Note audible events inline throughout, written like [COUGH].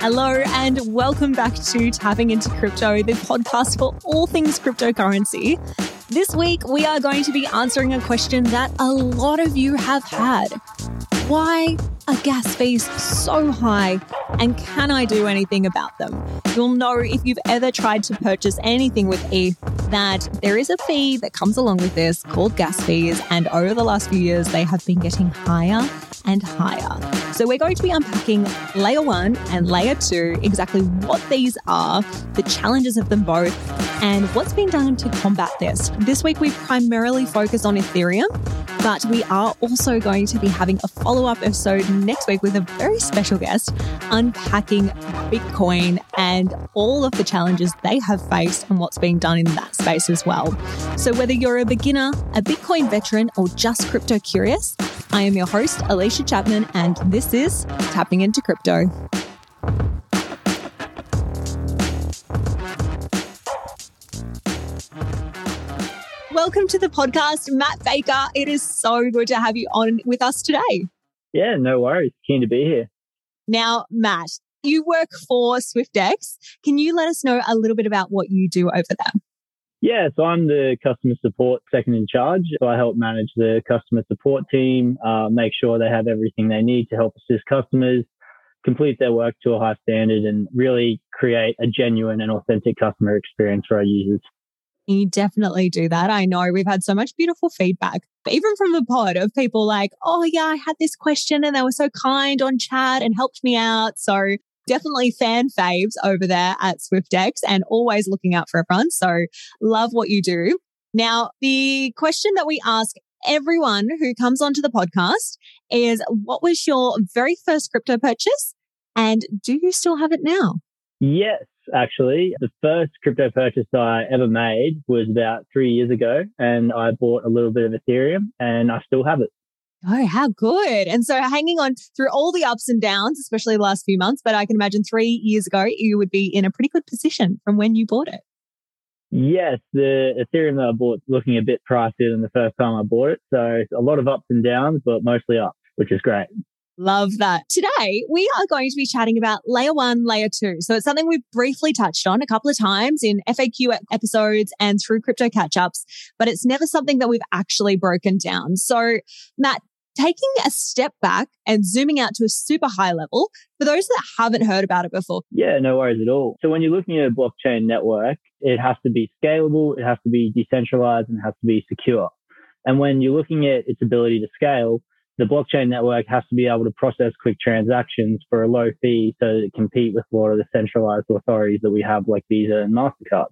Hello, and welcome back to Tapping into Crypto, the podcast for all things cryptocurrency. This week, we are going to be answering a question that a lot of you have had Why are gas fees so high, and can I do anything about them? You'll know if you've ever tried to purchase anything with ETH that there is a fee that comes along with this called gas fees, and over the last few years, they have been getting higher and higher. So, we're going to be unpacking layer one and layer two, exactly what these are, the challenges of them both, and what's been done to combat this. This week, we primarily focus on Ethereum, but we are also going to be having a follow up episode next week with a very special guest unpacking Bitcoin and all of the challenges they have faced and what's being done in that space as well. So, whether you're a beginner, a Bitcoin veteran, or just crypto curious, I am your host, Alicia Chapman, and this is Tapping into Crypto. Welcome to the podcast, Matt Baker. It is so good to have you on with us today. Yeah, no worries. Keen to be here. Now, Matt, you work for Swyftx. Can you let us know a little bit about what you do over there? Yeah, so I'm the customer support second in charge. So I help manage the customer support team, uh, make sure they have everything they need to help assist customers, complete their work to a high standard, and really create a genuine and authentic customer experience for our users. You definitely do that. I know we've had so much beautiful feedback, even from the pod of people like, oh, yeah, I had this question and they were so kind on chat and helped me out. So definitely fan faves over there at Swyftx and always looking out for everyone. So love what you do. Now, the question that we ask everyone who comes onto the podcast is what was your very first crypto purchase? And do you still have it now? Yes, actually. The first crypto purchase I ever made was about three years ago, and I bought a little bit of Ethereum and I still have it. Oh, how good. And so hanging on through all the ups and downs, especially the last few months, but I can imagine three years ago, you would be in a pretty good position from when you bought it. Yes, the Ethereum that I bought looking a bit pricier than the first time I bought it. So a lot of ups and downs, but mostly up, which is great. Love that. Today, we are going to be chatting about layer one, layer two. So it's something we've briefly touched on a couple of times in FAQ episodes and through crypto catch ups, but it's never something that we've actually broken down. So, Matt, taking a step back and zooming out to a super high level for those that haven't heard about it before. Yeah, no worries at all. So when you're looking at a blockchain network, it has to be scalable, it has to be decentralized, and it has to be secure. And when you're looking at its ability to scale, the blockchain network has to be able to process quick transactions for a low fee so that it compete with a lot of the centralized authorities that we have like Visa and MasterCard.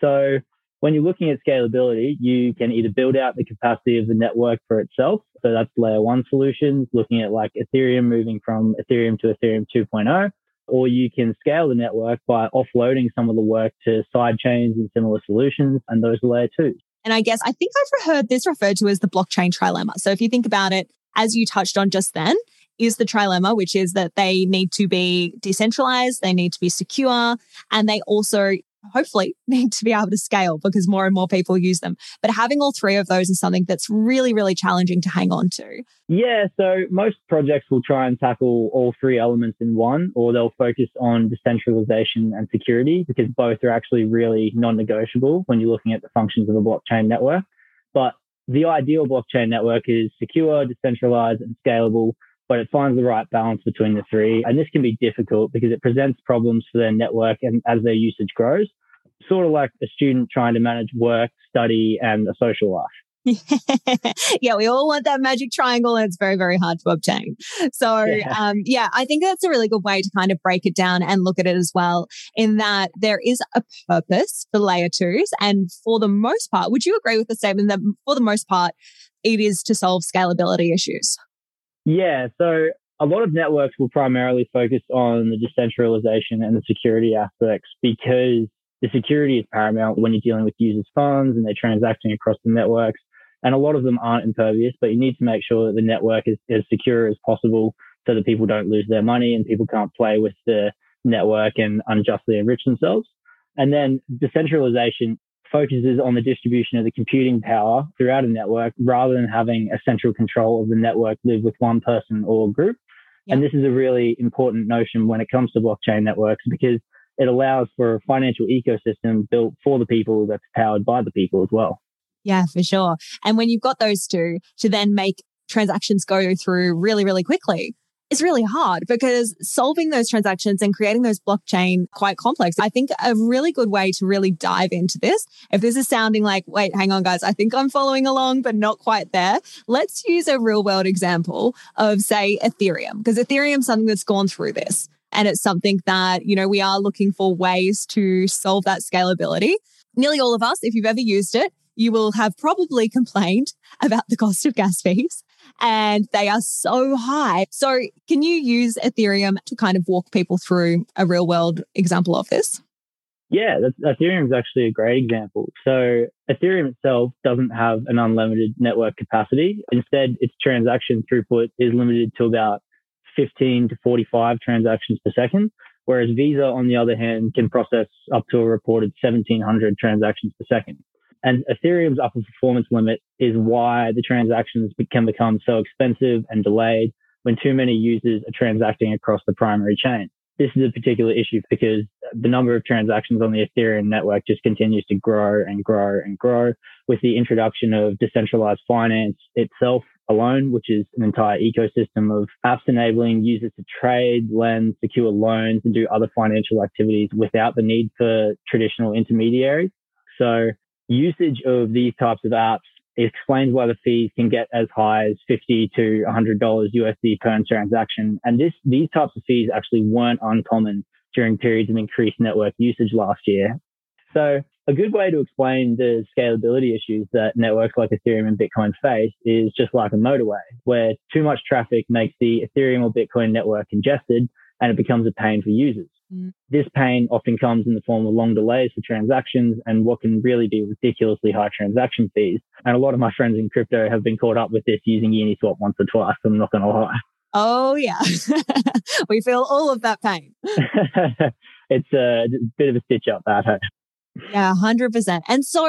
So when you're looking at scalability, you can either build out the capacity of the network for itself. So that's layer one solutions, looking at like Ethereum moving from Ethereum to Ethereum 2.0, or you can scale the network by offloading some of the work to side chains and similar solutions. And those are layer two. And I guess I think I've heard this referred to as the blockchain trilemma. So if you think about it, as you touched on just then, is the trilemma, which is that they need to be decentralized, they need to be secure, and they also hopefully [LAUGHS] need to be able to scale because more and more people use them. But having all three of those is something that's really, really challenging to hang on to. Yeah. So most projects will try and tackle all three elements in one, or they'll focus on decentralization and security because both are actually really non negotiable when you're looking at the functions of a blockchain network. But the ideal blockchain network is secure, decentralized, and scalable, but it finds the right balance between the three. And this can be difficult because it presents problems for their network and as their usage grows, sort of like a student trying to manage work, study, and a social life. [LAUGHS] yeah, we all want that magic triangle and it's very, very hard to obtain. So, yeah. Um, yeah, I think that's a really good way to kind of break it down and look at it as well in that there is a purpose for layer twos. And for the most part, would you agree with the statement that for the most part, it is to solve scalability issues? Yeah. So a lot of networks will primarily focus on the decentralization and the security aspects because the security is paramount when you're dealing with users' funds and they're transacting across the networks. And a lot of them aren't impervious, but you need to make sure that the network is as secure as possible so that people don't lose their money and people can't play with the network and unjustly enrich themselves. And then decentralization focuses on the distribution of the computing power throughout a network rather than having a central control of the network live with one person or group. Yeah. And this is a really important notion when it comes to blockchain networks because it allows for a financial ecosystem built for the people that's powered by the people as well. Yeah, for sure. And when you've got those two to then make transactions go through really, really quickly, is really hard because solving those transactions and creating those blockchain quite complex. I think a really good way to really dive into this, if this is sounding like, wait, hang on, guys, I think I'm following along, but not quite there. Let's use a real world example of, say, Ethereum, because Ethereum is something that's gone through this. And it's something that, you know, we are looking for ways to solve that scalability. Nearly all of us, if you've ever used it, you will have probably complained about the cost of gas fees and they are so high. So, can you use Ethereum to kind of walk people through a real world example of this? Yeah, Ethereum is actually a great example. So, Ethereum itself doesn't have an unlimited network capacity. Instead, its transaction throughput is limited to about 15 to 45 transactions per second, whereas Visa, on the other hand, can process up to a reported 1700 transactions per second. And Ethereum's upper performance limit is why the transactions can become so expensive and delayed when too many users are transacting across the primary chain. This is a particular issue because the number of transactions on the Ethereum network just continues to grow and grow and grow with the introduction of decentralized finance itself alone, which is an entire ecosystem of apps enabling users to trade, lend, secure loans and do other financial activities without the need for traditional intermediaries. So usage of these types of apps explains why the fees can get as high as 50 to $100 USD per transaction. And this, these types of fees actually weren't uncommon during periods of increased network usage last year. So a good way to explain the scalability issues that networks like Ethereum and Bitcoin face is just like a motorway where too much traffic makes the Ethereum or Bitcoin network congested and it becomes a pain for users. Mm. This pain often comes in the form of long delays for transactions and what can really be ridiculously high transaction fees. And a lot of my friends in crypto have been caught up with this using Uniswap once or twice. I'm not going to lie. Oh, yeah. [LAUGHS] we feel all of that pain. [LAUGHS] it's a bit of a stitch up that. Yeah, 100%. And so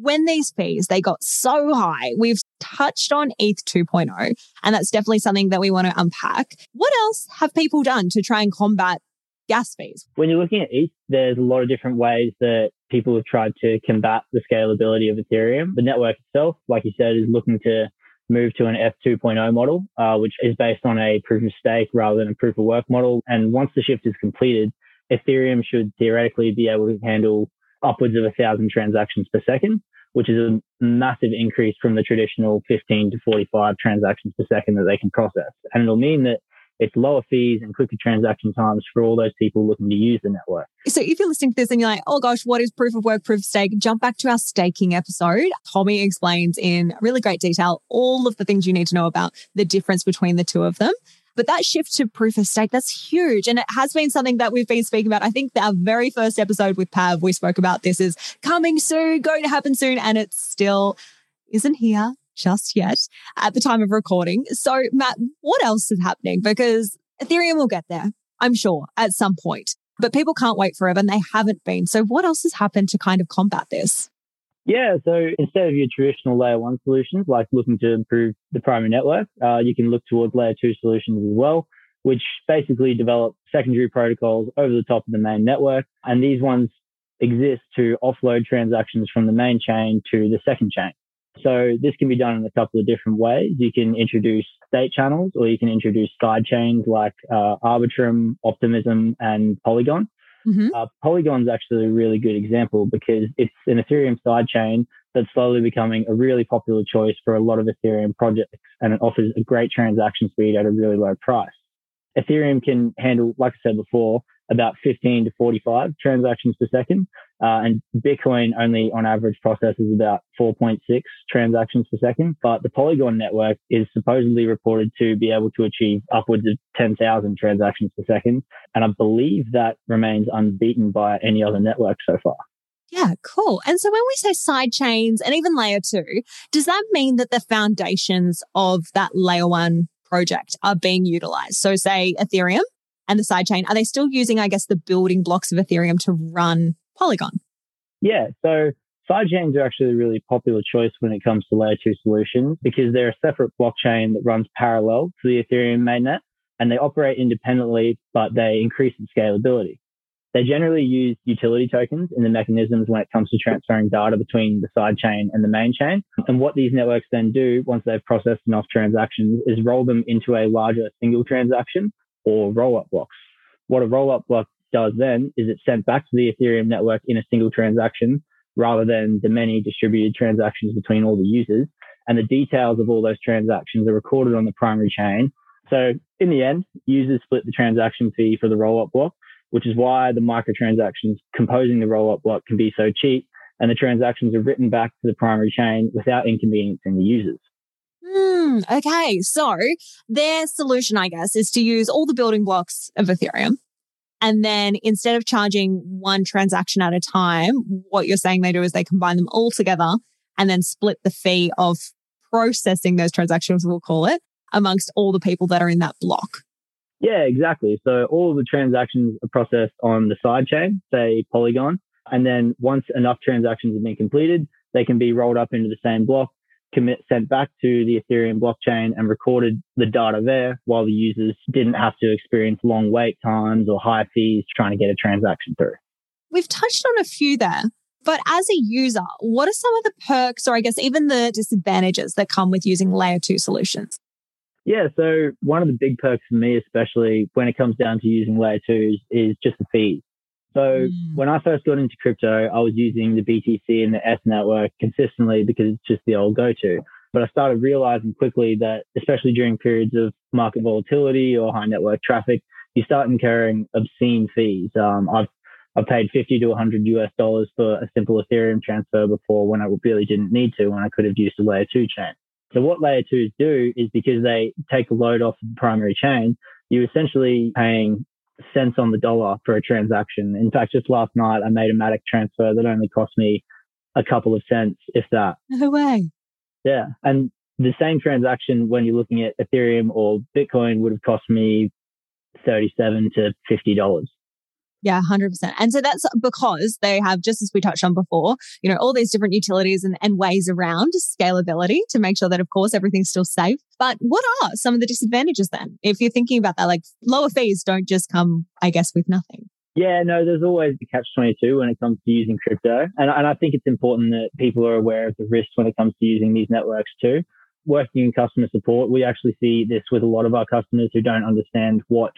when these fees they got so high we've touched on eth 2.0 and that's definitely something that we want to unpack what else have people done to try and combat gas fees? When you're looking at ETH, there's a lot of different ways that people have tried to combat the scalability of Ethereum. The network itself, like you said, is looking to move to an ETH 2.0 model, uh, which is based on a proof of stake rather than a proof of work model. And once the shift is completed, Ethereum should theoretically be able to handle upwards of a thousand transactions per second, which is a massive increase from the traditional 15 to 45 transactions per second that they can process. And it'll mean that it's lower fees and quicker transaction times for all those people looking to use the network. So if you're listening to this and you're like, oh gosh, what is proof of work, proof of stake? Jump back to our staking episode. Tommy explains in really great detail all of the things you need to know about the difference between the two of them. But that shift to proof of stake, that's huge. And it has been something that we've been speaking about. I think our very first episode with Pav, we spoke about this is coming soon, going to happen soon. And it still isn't here just yet at the time of recording. So, Matt, what else is happening? Because Ethereum will get there, I'm sure, at some point. But people can't wait forever and they haven't been. So, what else has happened to kind of combat this? Yeah, so instead of your traditional layer one solutions, like looking to improve the primary network, uh, you can look towards layer two solutions as well, which basically develop secondary protocols over the top of the main network. And these ones exist to offload transactions from the main chain to the second chain. So this can be done in a couple of different ways. You can introduce state channels or you can introduce side chains like uh, Arbitrum, Optimism, and Polygon. Mm-hmm. Uh, Polygon is actually a really good example because it's an Ethereum side chain that's slowly becoming a really popular choice for a lot of Ethereum projects and it offers a great transaction speed at a really low price. Ethereum can handle, like I said before, about 15 to 45 transactions per second. Uh, and Bitcoin only on average processes about 4.6 transactions per second. But the Polygon network is supposedly reported to be able to achieve upwards of 10,000 transactions per second. And I believe that remains unbeaten by any other network so far. Yeah, cool. And so when we say side chains and even layer two, does that mean that the foundations of that layer one project are being utilized? So say Ethereum and the sidechain, are they still using, I guess, the building blocks of Ethereum to run Polygon? Yeah. So sidechains are actually a really popular choice when it comes to layer two solutions because they're a separate blockchain that runs parallel to the Ethereum mainnet. and they operate independently, but they increase in scalability. They generally use utility tokens in the mechanisms when it comes to transferring data between the sidechain and the main chain. And what these networks then do once they've processed enough transactions is roll them into a larger single transaction or roll up blocks. What a roll up block does then is it's sent back to the Ethereum network in a single transaction rather than the many distributed transactions between all the users. And the details of all those transactions are recorded on the primary chain. So in the end, users split the transaction fee for the roll up block which is why the microtransactions composing the rollup block can be so cheap and the transactions are written back to the primary chain without inconveniencing the users. Hmm. okay. So their solution, I guess, is to use all the building blocks of Ethereum. And then instead of charging one transaction at a time, what you're saying they do is they combine them all together and then split the fee of processing those transactions, we'll call it, amongst all the people that are in that block. Yeah, exactly. So all the transactions are processed on the side chain, say Polygon. And then once enough transactions have been completed, they can be rolled up into the same block, commit sent back to the Ethereum blockchain and recorded the data there while the users didn't have to experience long wait times or high fees trying to get a transaction through. We've touched on a few there, but as a user, what are some of the perks or I guess even the disadvantages that come with using layer two solutions? Yeah, so one of the big perks for me, especially when it comes down to using layer twos, is just the fees. So mm. when I first got into crypto, I was using the BTC and the ETH network consistently because it's just the old go-to. But I started realizing quickly that, especially during periods of market volatility or high network traffic, you start incurring obscene fees. Um, I've I've paid 50 to 100 US dollars for a simple Ethereum transfer before when I really didn't need to, when I could have used a layer two chain. So what layer twos do is because they take a load off the primary chain, you're essentially paying cents on the dollar for a transaction. In fact, just last night I made a Matic transfer that only cost me a couple of cents, if that. No way. Yeah. And the same transaction when you're looking at Ethereum or Bitcoin would have cost me 37 to $50. Yeah, 100%. And so that's because they have, just as we touched on before, you know, all these different utilities and, and ways around scalability to make sure that, of course, everything's still safe. But what are some of the disadvantages then? If you're thinking about that, like lower fees don't just come, I guess, with nothing. Yeah, no, there's always the catch 22 when it comes to using crypto. And, and I think it's important that people are aware of the risks when it comes to using these networks too. Working in customer support, we actually see this with a lot of our customers who don't understand what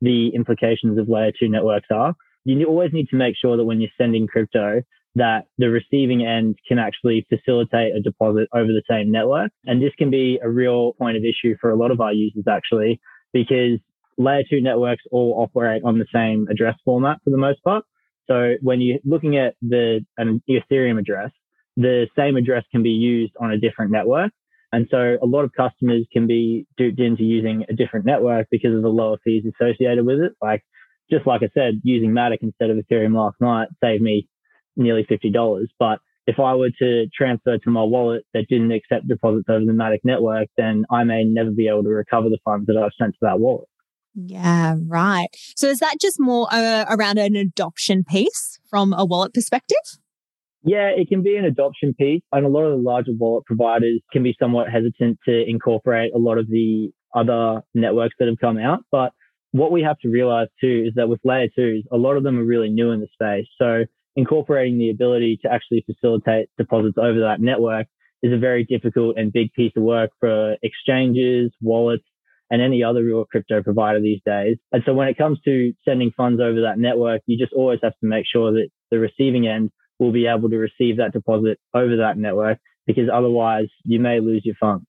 the implications of layer two networks are. You always need to make sure that when you're sending crypto, that the receiving end can actually facilitate a deposit over the same network. And this can be a real point of issue for a lot of our users actually, because layer two networks all operate on the same address format for the most part. So when you're looking at the an Ethereum address, the same address can be used on a different network. And so a lot of customers can be duped into using a different network because of the lower fees associated with it. Like, just like I said, using Matic instead of Ethereum last night saved me nearly $50. But if I were to transfer to my wallet that didn't accept deposits over the Matic network, then I may never be able to recover the funds that I've sent to that wallet. Yeah, right. So is that just more uh, around an adoption piece from a wallet perspective? Yeah, it can be an adoption piece. And a lot of the larger wallet providers can be somewhat hesitant to incorporate a lot of the other networks that have come out. But what we have to realize too is that with layer twos, a lot of them are really new in the space. So incorporating the ability to actually facilitate deposits over that network is a very difficult and big piece of work for exchanges, wallets, and any other real crypto provider these days. And so when it comes to sending funds over that network, you just always have to make sure that the receiving end will be able to receive that deposit over that network because otherwise you may lose your funds.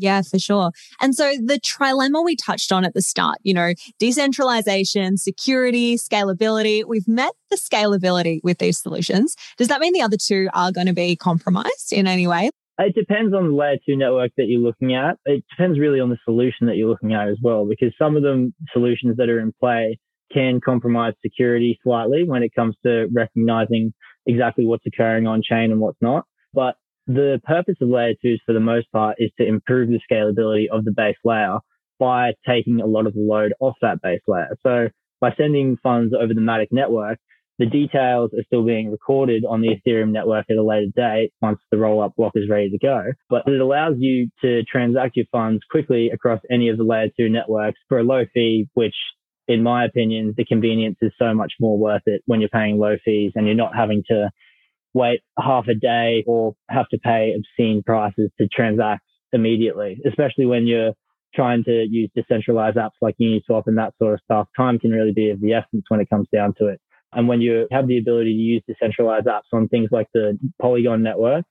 Yeah, for sure. And so the trilemma we touched on at the start, you know, decentralization, security, scalability, we've met the scalability with these solutions. Does that mean the other two are going to be compromised in any way? It depends on the layer two network that you're looking at. It depends really on the solution that you're looking at as well, because some of the solutions that are in play can compromise security slightly when it comes to recognizing exactly what's occurring on chain and what's not. But the purpose of layer twos for the most part is to improve the scalability of the base layer by taking a lot of the load off that base layer. So by sending funds over the Matic network, the details are still being recorded on the Ethereum network at a later date once the roll up block is ready to go. But it allows you to transact your funds quickly across any of the layer two networks for a low fee, which in my opinion, the convenience is so much more worth it when you're paying low fees and you're not having to wait half a day or have to pay obscene prices to transact immediately, especially when you're trying to use decentralized apps like Uniswap and that sort of stuff. Time can really be of the essence when it comes down to it. And when you have the ability to use decentralized apps on things like the Polygon network,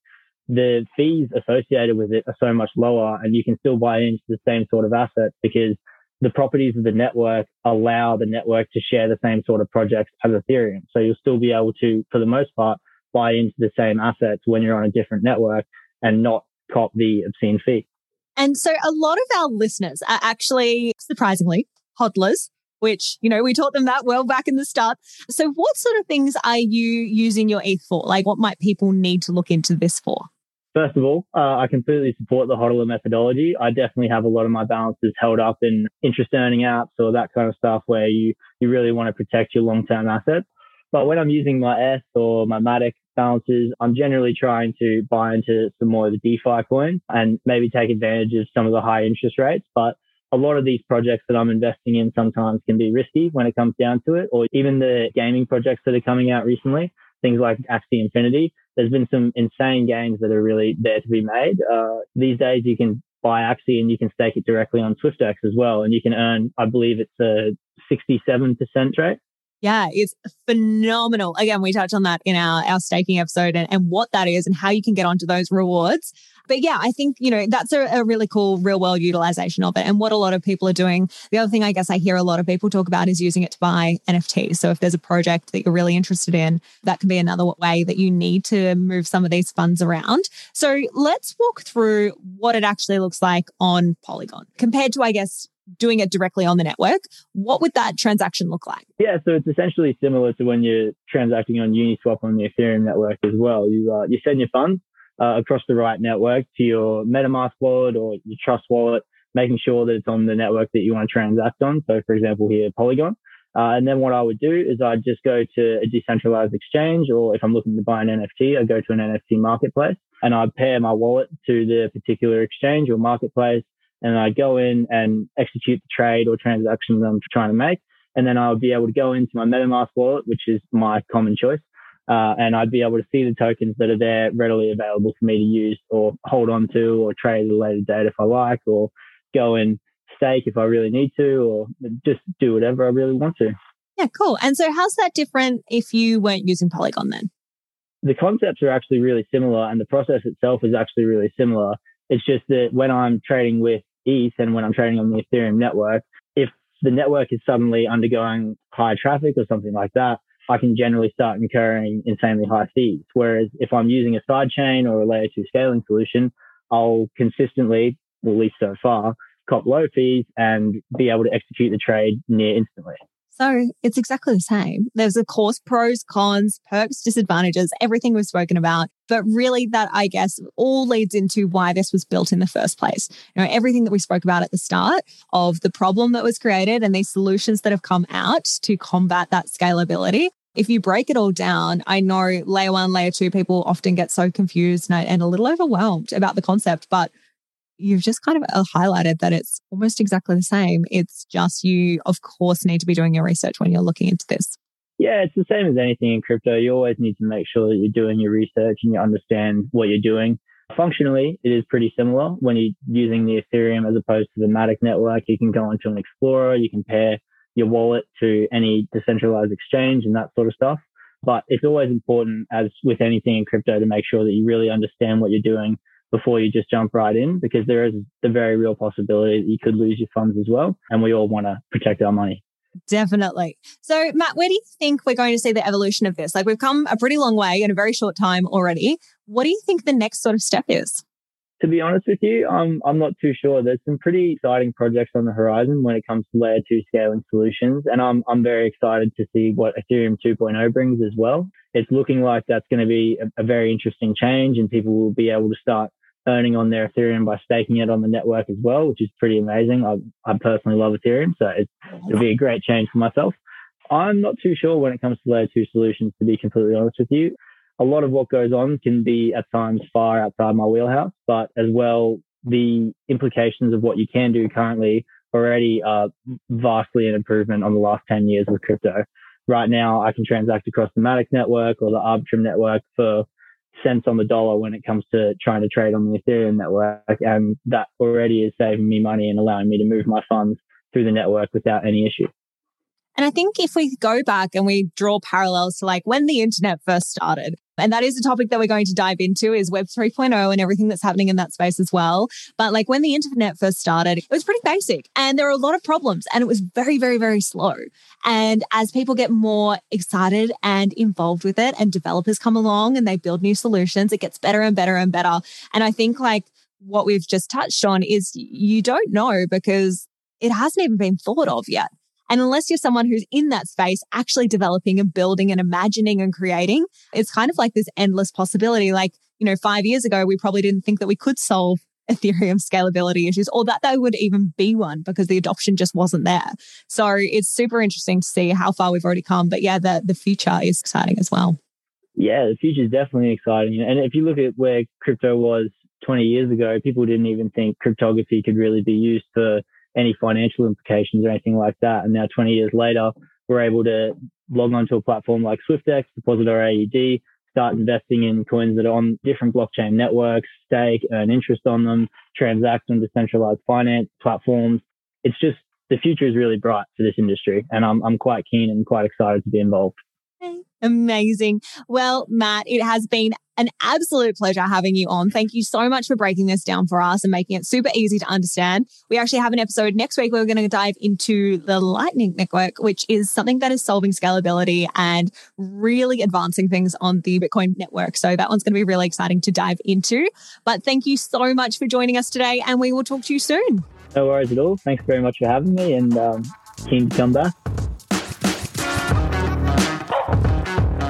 the fees associated with it are so much lower and you can still buy into the same sort of assets because the properties of the network allow the network to share the same sort of projects as Ethereum. So you'll still be able to, for the most part, buy into the same assets when you're on a different network and not cop the obscene fee. And so a lot of our listeners are actually, surprisingly, hodlers, which, you know, we taught them that well back in the start. So what sort of things are you using your ETH for? Like what might people need to look into this for? First of all, uh, I completely support the hodler methodology. I definitely have a lot of my balances held up in interest earning apps or that kind of stuff where you, you really want to protect your long term assets. But when I'm using my ETH or my Matic balances, I'm generally trying to buy into some more of the DeFi coin and maybe take advantage of some of the high interest rates. But a lot of these projects that I'm investing in sometimes can be risky when it comes down to it, or even the gaming projects that are coming out recently, things like Axie Infinity there's been some insane gains that are really there to be made. Uh, these days you can buy Axie and you can stake it directly on Swyftx as well. And you can earn, I believe it's a 67% rate. Yeah, it's phenomenal. Again, we touched on that in our, our staking episode and, and what that is and how you can get onto those rewards. But yeah, I think, you know, that's a, a, really cool real world utilization of it and what a lot of people are doing. The other thing I guess I hear a lot of people talk about is using it to buy NFTs. So if there's a project that you're really interested in, that can be another way that you need to move some of these funds around. So let's walk through what it actually looks like on Polygon compared to, I guess, doing it directly on the network, what would that transaction look like? Yeah, so it's essentially similar to when you're transacting on Uniswap on the Ethereum network as well. You uh, you send your funds uh, across the right network to your MetaMask wallet or your Trust wallet, making sure that it's on the network that you want to transact on. So, for example, here Polygon. Uh, and then what I would do is I'd just go to a decentralized exchange, or if I'm looking to buy an NFT, I go to an NFT marketplace and I'd pair my wallet to the particular exchange or marketplace and I go in and execute the trade or transaction that I'm trying to make. And then I'll be able to go into my MetaMask wallet, which is my common choice. Uh, and I'd be able to see the tokens that are there readily available for me to use or hold on to or trade at a later date if I like, or go and stake if I really need to, or just do whatever I really want to. Yeah, cool. And so, how's that different if you weren't using Polygon then? The concepts are actually really similar, and the process itself is actually really similar. It's just that when I'm trading with ETH and when I'm trading on the Ethereum network, if the network is suddenly undergoing high traffic or something like that, I can generally start incurring insanely high fees. Whereas if I'm using a sidechain or a layer two scaling solution, I'll consistently, at least so far, cop low fees and be able to execute the trade near instantly. So it's exactly the same. There's, of course, pros, cons, perks, disadvantages, everything we've spoken about. But really, that I guess all leads into why this was built in the first place. You know, everything that we spoke about at the start of the problem that was created and these solutions that have come out to combat that scalability. If you break it all down, I know layer one, layer two people often get so confused and a little overwhelmed about the concept. But you've just kind of uh, highlighted that it's almost exactly the same. It's just you, of course, need to be doing your research when you're looking into this. Yeah, it's the same as anything in crypto. You always need to make sure that you're doing your research and you understand what you're doing. Functionally, it is pretty similar when you're using the Ethereum as opposed to the Matic network. You can go into an Explorer, you can pair your wallet to any decentralized exchange and that sort of stuff. But it's always important, as with anything in crypto, to make sure that you really understand what you're doing before you just jump right in because there is the very real possibility that you could lose your funds as well. And we all want to protect our money. Definitely. So, Matt, where do you think we're going to see the evolution of this? Like, we've come a pretty long way in a very short time already. What do you think the next sort of step is? To be honest with you, I'm, I'm not too sure. There's some pretty exciting projects on the horizon when it comes to layer two scaling solutions. And I'm, I'm very excited to see what Ethereum 2.0 brings as well. It's looking like that's going to be a, a very interesting change and people will be able to start earning on their Ethereum by staking it on the network as well, which is pretty amazing. I, I personally love Ethereum, so it, it'll be a great change for myself. I'm not too sure when it comes to layer two solutions, to be completely honest with you. A lot of what goes on can be at times far outside my wheelhouse, but as well, the implications of what you can do currently already are vastly an improvement on the last 10 years of crypto. Right now, I can transact across the Matic network or the Arbitrum network for cents on the dollar when it comes to trying to trade on the Ethereum network. And that already is saving me money and allowing me to move my funds through the network without any issue. And I think if we go back and we draw parallels to like when the internet first started, and that is a topic that we're going to dive into is Web 3.0 and everything that's happening in that space as well. But like when the internet first started, it was pretty basic and there were a lot of problems and it was very, very, very slow. And as people get more excited and involved with it and developers come along and they build new solutions, it gets better and better and better. And I think like what we've just touched on is you don't know because it hasn't even been thought of yet. And unless you're someone who's in that space, actually developing and building and imagining and creating, it's kind of like this endless possibility. Like, you know, five years ago, we probably didn't think that we could solve [LAUGHS] Ethereum scalability issues or that there would even be one because the adoption just wasn't there. So it's super interesting to see how far we've already come. But yeah, the, the future is exciting as well. Yeah, the future is definitely exciting. And if you look at where crypto was 20 years ago, people didn't even think cryptography could really be used for any financial implications or anything like that. And now 20 years later, we're able to log onto a platform like Swyftx, deposit our AUD, start investing in coins that are on different blockchain networks, stake, earn interest on them, transact on decentralized finance platforms. It's just the future is really bright for this industry, and I'm I'm quite keen and quite excited to be involved. Amazing. Well, Matt, it has been an absolute pleasure having you on. Thank you so much for breaking this down for us and making it super easy to understand. We actually have an episode next week where we're going to dive into the Lightning Network, which is something that is solving scalability and really advancing things on the Bitcoin network. So that one's going to be really exciting to dive into. But thank you so much for joining us today, and we will talk to you soon. No worries at all. Thanks very much for having me and um, keen to come back.